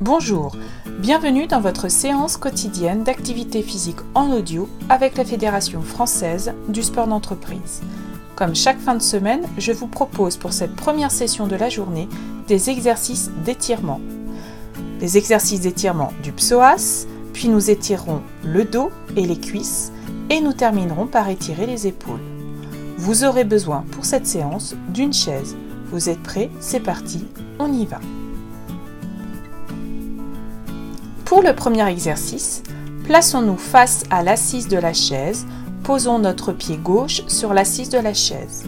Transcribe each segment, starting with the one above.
Bonjour, bienvenue dans votre séance quotidienne d'activité physique en audio avec la Fédération française du sport d'entreprise. Comme chaque fin de semaine, je vous propose pour cette première session de la journée des exercices d'étirement. Des exercices d'étirement du psoas, puis nous étirerons le dos et les cuisses et nous terminerons par étirer les épaules. Vous aurez besoin pour cette séance d'une chaise. Vous êtes prêts? C'est parti, on y va. Pour le premier exercice, plaçons-nous face à l'assise de la chaise, posons notre pied gauche sur l'assise de la chaise.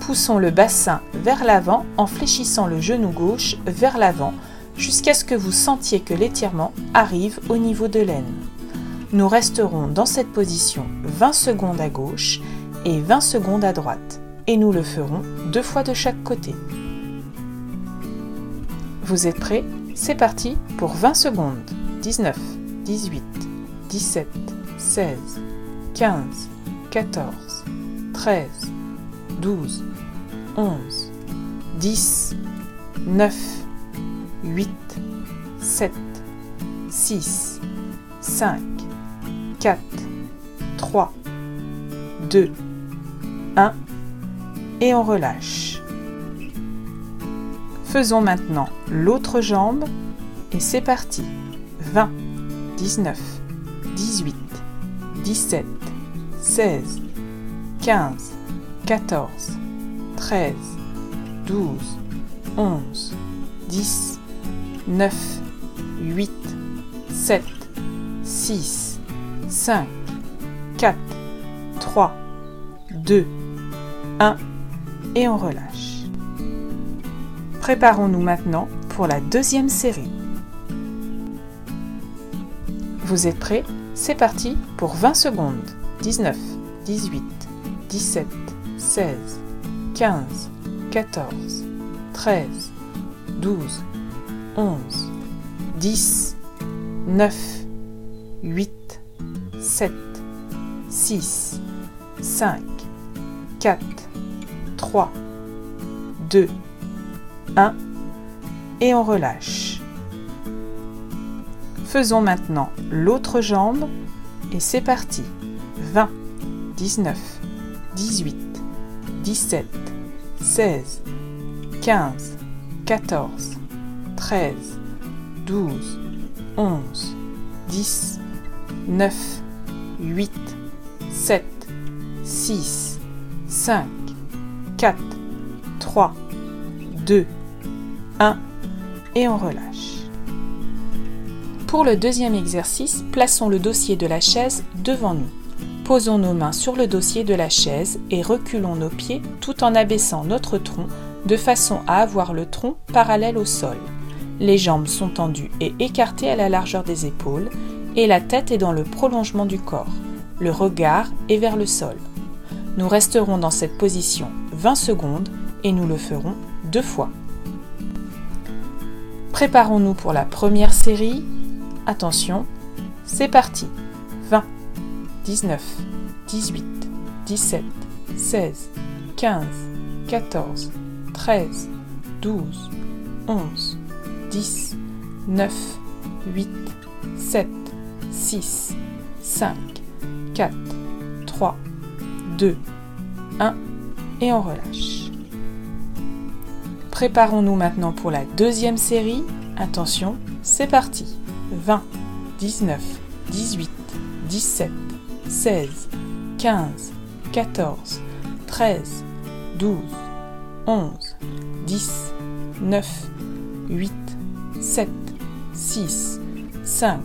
Poussons le bassin vers l'avant en fléchissant le genou gauche vers l'avant jusqu'à ce que vous sentiez que l'étirement arrive au niveau de l'aine. Nous resterons dans cette position 20 secondes à gauche et 20 secondes à droite et nous le ferons deux fois de chaque côté. Vous êtes prêts? C'est parti pour 20 secondes. 19, 18, 17, 16, 15, 14, 13, 12, 11, 10, 9, 8, 7, 6, 5, 4, 3, 2, 1 et on relâche. Faisons maintenant l'autre jambe et c'est parti. 20, 19, 18, 17, 16, 15, 14, 13, 12, 11, 10, 9, 8, 7, 6, 5, 4, 3, 2, 1 et on relâche. Préparons-nous maintenant pour la deuxième série. Vous êtes prêts? C'est parti pour 20 secondes. 19, 18, 17, 16, 15, 14, 13, 12, 11, 10, 9, 8, 7, 6, 5, 4, 3, 2, 1 et on relâche. Faisons maintenant l'autre jambe et c'est parti. 20, 19, 18, 17, 16, 15, 14, 13, 12, 11, 10, 9, 8, 7, 6, 5, 4, 3, 2, 1 et on relâche. Pour le deuxième exercice, plaçons le dossier de la chaise devant nous. Posons nos mains sur le dossier de la chaise et reculons nos pieds tout en abaissant notre tronc de façon à avoir le tronc parallèle au sol. Les jambes sont tendues et écartées à la largeur des épaules et la tête est dans le prolongement du corps. Le regard est vers le sol. Nous resterons dans cette position 20 secondes et nous le ferons deux fois. Préparons-nous pour la première série Attention, c'est parti. 20, 19, 18, 17, 16, 15, 14, 13, 12, 11, 10, 9, 8, 7, 6, 5, 4, 3, 2, 1 et on relâche. Préparons-nous maintenant pour la deuxième série. Attention, c'est parti. 20, 19, 18, 17, 16, 15, 14, 13, 12, 11, 10, 9, 8, 7, 6, 5,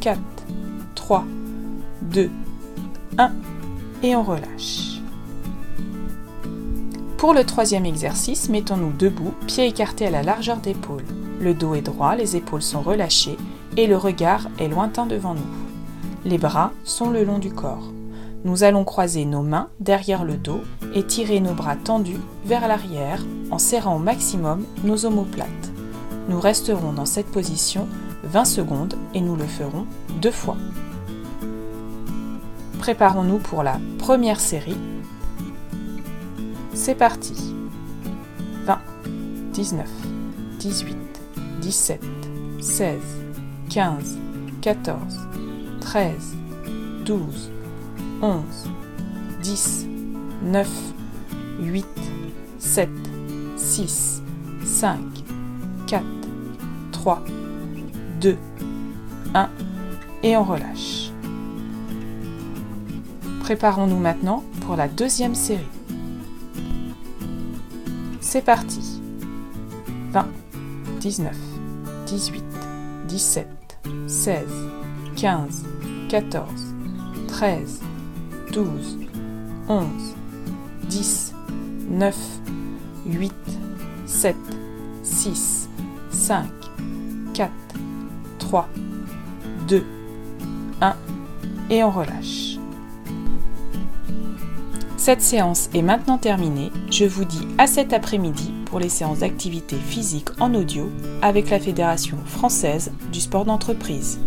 4, 3, 2, 1 et on relâche. Pour le troisième exercice, mettons-nous debout, pieds écartés à la largeur d'épaule. Le dos est droit, les épaules sont relâchées et le regard est lointain devant nous. Les bras sont le long du corps. Nous allons croiser nos mains derrière le dos et tirer nos bras tendus vers l'arrière en serrant au maximum nos omoplates. Nous resterons dans cette position 20 secondes et nous le ferons deux fois. Préparons-nous pour la première série. C'est parti. 20, 19, 18, 17, 16, 15, 14, 13, 12, 11, 10, 9, 8, 7, 6, 5, 4, 3, 2, 1 et on relâche. Préparons-nous maintenant pour la deuxième série. C'est parti. 20, 19, 18, 17, 16, 15, 14, 13, 12, 11, 10, 9, 8, 7, 6, 5, 4, 3, 2, 1 et on relâche. Cette séance est maintenant terminée. Je vous dis à cet après-midi pour les séances d'activité physique en audio avec la Fédération française du sport d'entreprise.